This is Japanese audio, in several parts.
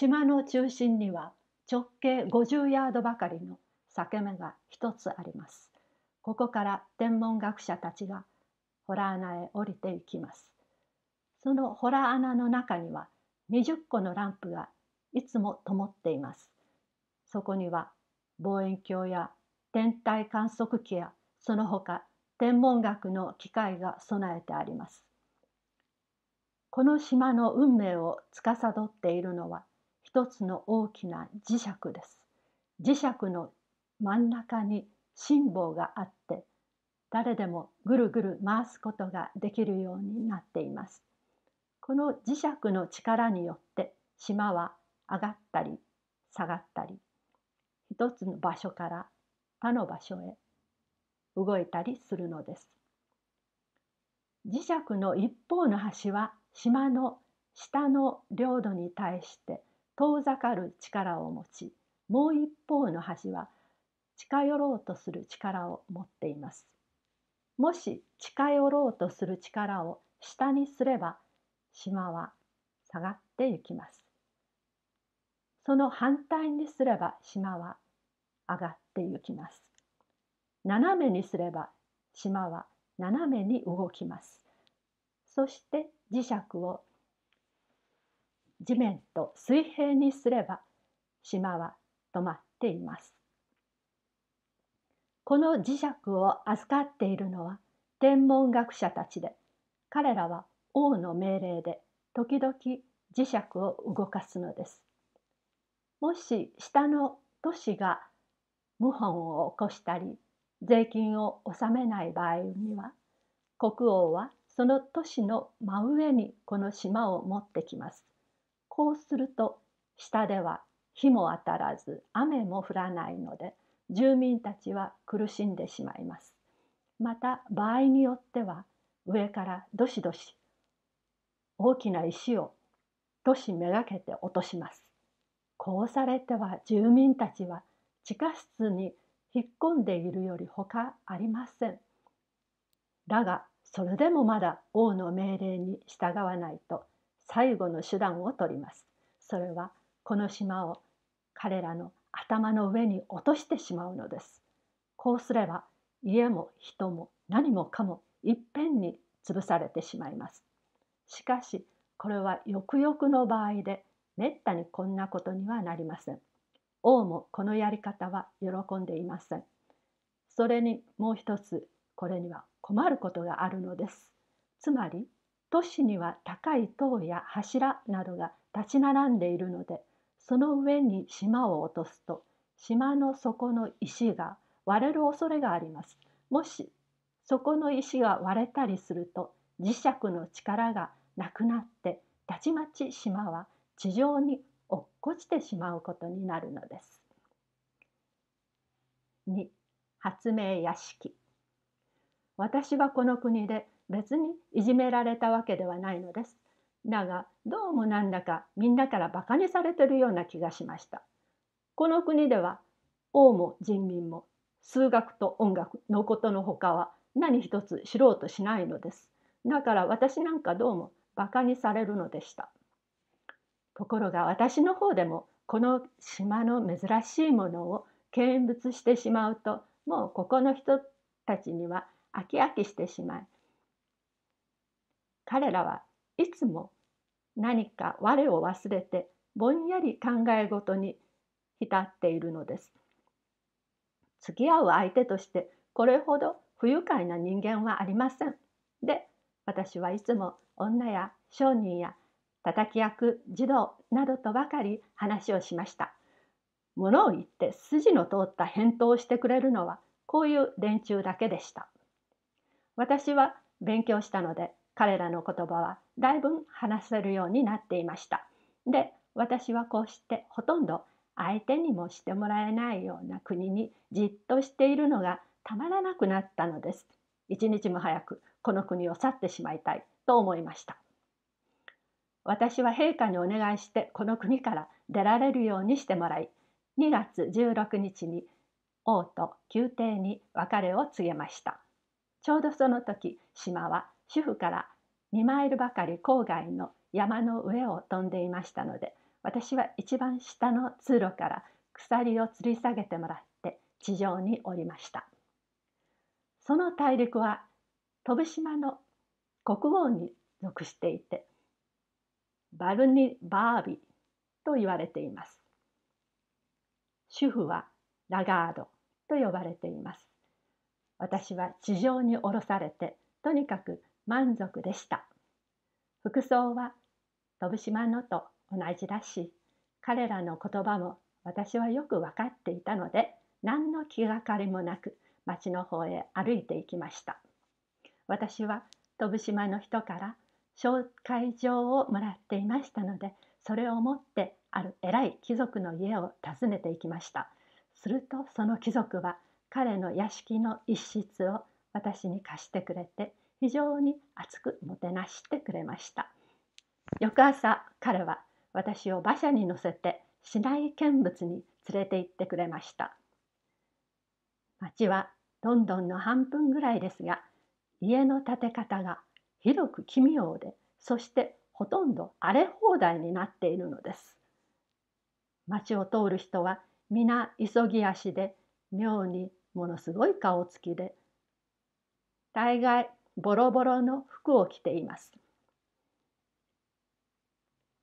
島の中心には直径50ヤードばかりの裂け目が一つあります。ここから天文学者たちがホラー穴へ降りていきます。そのホラー穴の中には20個のランプがいつも灯っています。そこには望遠鏡や天体観測機やその他天文学の機械が備えてあります。この島の運命を司っているのは一つの大きな磁石です。磁石の真ん中に辛抱があって誰でもぐるぐる回すことができるようになっています。この磁石の力によって島は上がったり下がったり一つの場所から他の場所へ動いたりするのです。磁石の一方の端は島の下の領土に対して遠ざかる力を持ちもう一方の端は近寄ろうとする力を持っています。もし近寄ろうとする力を下にすれば島は下がっていきます。その反対にすれば島は上がっていきます。斜めにすれば島は斜めに動きます。そして磁石を地面と水平にすれば島は止まっています。この磁石を預かっているのは天文学者たちで彼らは王の命令で時々磁石を動かすのです。もし下の都市が謀反を起こしたり税金を納めない場合には国王はその都市の真上にこの島を持ってきます。こうすると下では日も当たらず雨も降らないので住民たちは苦しんでしまいます。また場合によっては上からどしどし大きな石を都市めがけて落とします。こうされては住民たちは地下室に引っ込んでいるより他ありません。だがそれでもまだ王の命令に従わないと最後の手段を取ります。それはこの島を彼らの頭の上に落としてしまうのです。こうすれば家も人も何もかもいっぺんに潰されてしまいます。しかしこれはよくよくの場合でめったにこんなことにはなりません。王もこのやり方は喜んでいません。それにもう一つこれには困ることがあるのです。つまり都市には高い塔や柱などが立ち並んでいるのでその上に島を落とすと島の底の石が割れる恐れがあります。もしそこの石が割れたりすると磁石の力がなくなってたちまち島は地上に落っこちてしまうことになるのです。2発明屋敷私はこの国で別にいじめられたわけではないのです。だがどうもなんだかみんなからバカにされてるような気がしました。この国では王も人民も数学と音楽のことのほかは何一つ知ろうとしないのです。だから私なんかどうもバカにされるのでした。ところが私の方でもこの島の珍しいものを見物してしまうともうここの人たちには飽き飽きしてしまい彼らはいつも何か我を忘れてぼんやり考え事に浸っているのです。付き合う相手としてこれほど不愉快な人間はありません。で私はいつも女や商人や叩き役児童などとばかり話をしました。ものを言って筋の通った返答をしてくれるのはこういう連中だけでした。私は勉強したので彼らの言葉はだいぶ話せるようになっていました。で私はこうしてほとんど相手にもしてもらえないような国にじっとしているのがたまらなくなったのです。一日も早くこの国を去ってしまいたいと思いました。私は陛下にお願いしてこの国から出られるようにしてもらい2月16日に王と宮廷に別れを告げましたちょうどその時島は主婦から2マイルばかり郊外の山の上を飛んでいましたので私は一番下の通路から鎖を吊り下げてもらって地上に降りました。その大陸は飛島の国王に属していてバルニバービと言われています。主婦はラガードと呼ばれています。私は地上に降ろされてとにかく満足でした。服装は飛島のと同じだし彼らの言葉も私はよく分かっていたので何の気がかりもなく町の方へ歩いていきました。私は飛島の人から紹介状をもらっていましたのでそれを持ってある偉い貴族の家を訪ねていきました。するとその貴族は彼の屋敷の一室を私に貸してくれて非常に熱くもてなしてくれました。翌朝彼は私を馬車に乗せて市内見物に連れて行ってくれました。町はロンドンの半分ぐらいですが家の建て方が広く奇妙でそしてほとんど荒れ放題になっているのです。町を通る人は皆急ぎ足で妙にものすごい顔つきで大概ボロボロの服を着ています。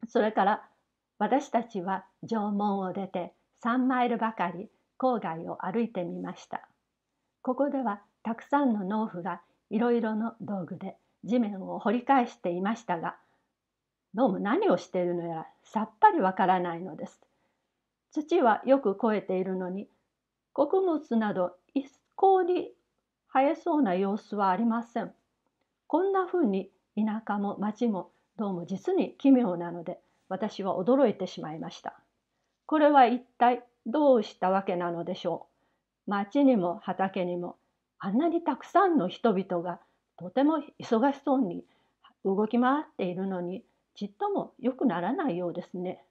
それから私たちは城門を出て3マイルばかり郊外を歩いてみました。ここではたくさんの農夫がいろいろの道具で地面を掘り返していましたがどうも何をしているのやらさっぱりわからないのです。土はよく肥えているのに穀物など一向に生えそうな様子はありません。こんなふうに田舎も町もどうも実に奇妙なので私は驚いてしまいました。これは一体どうしたわけなのでしょう。町にも畑にもあんなにたくさんの人々がとても忙しそうに動き回っているのにちっとも良くならないようですね。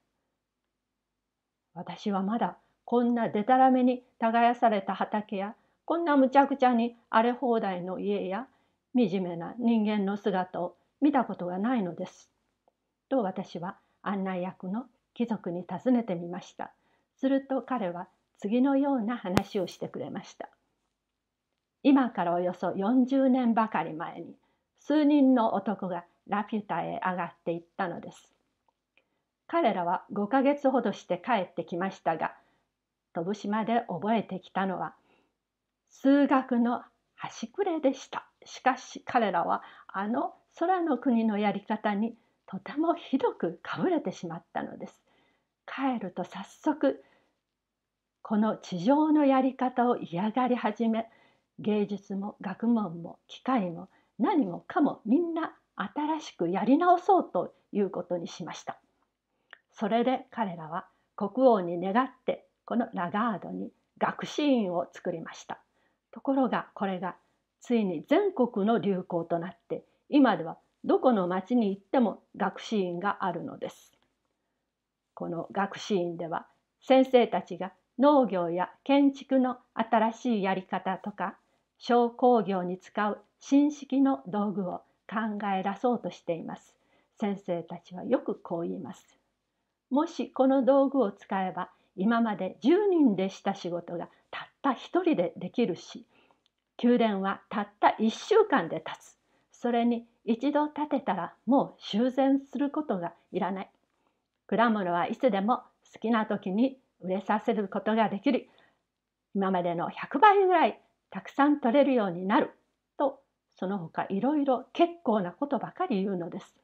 私はまだこんなでたらめに耕された畑やこんなむちゃくちゃに荒れ放題の家や惨めな人間の姿を見たことがないのです。と私は案内役の貴族に尋ねてみました。すると彼は次のような話をしてくれました。今からおよそ40年ばかり前に数人の男がラピュタへ上がっていったのです。彼らは5ヶ月ほどして帰ってきましたが、飛島で覚えてきたのは数学の端くれでした。しかし彼らはあの空の国のやり方にとてもひどくかぶれてしまったのです。帰ると早速この地上のやり方を嫌がり始め芸術も学問も機械も何もかもみんな新しくやり直そうということにしました。それで彼らは国王に願ってこのラガードに学士院を作りました。ところがこれがついに全国の流行となって今ではどこの町に行っても学士院があるのです。この学士院では先生たちが農業や建築の新しいやり方とか小工業に使う新式の道具を考え出そうとしています。先生たちはよくこう言います。もしこの道具を使えば今まで10人でした仕事がたった1人でできるし宮殿はたった1週間で建つそれに一度建てたらもう修繕することがいらない。果物はいつでも好きな時に売れさせることができる。今までの100倍ぐらいたくさん取れるようになる。とその他いろいろ結構なことばかり言うのです。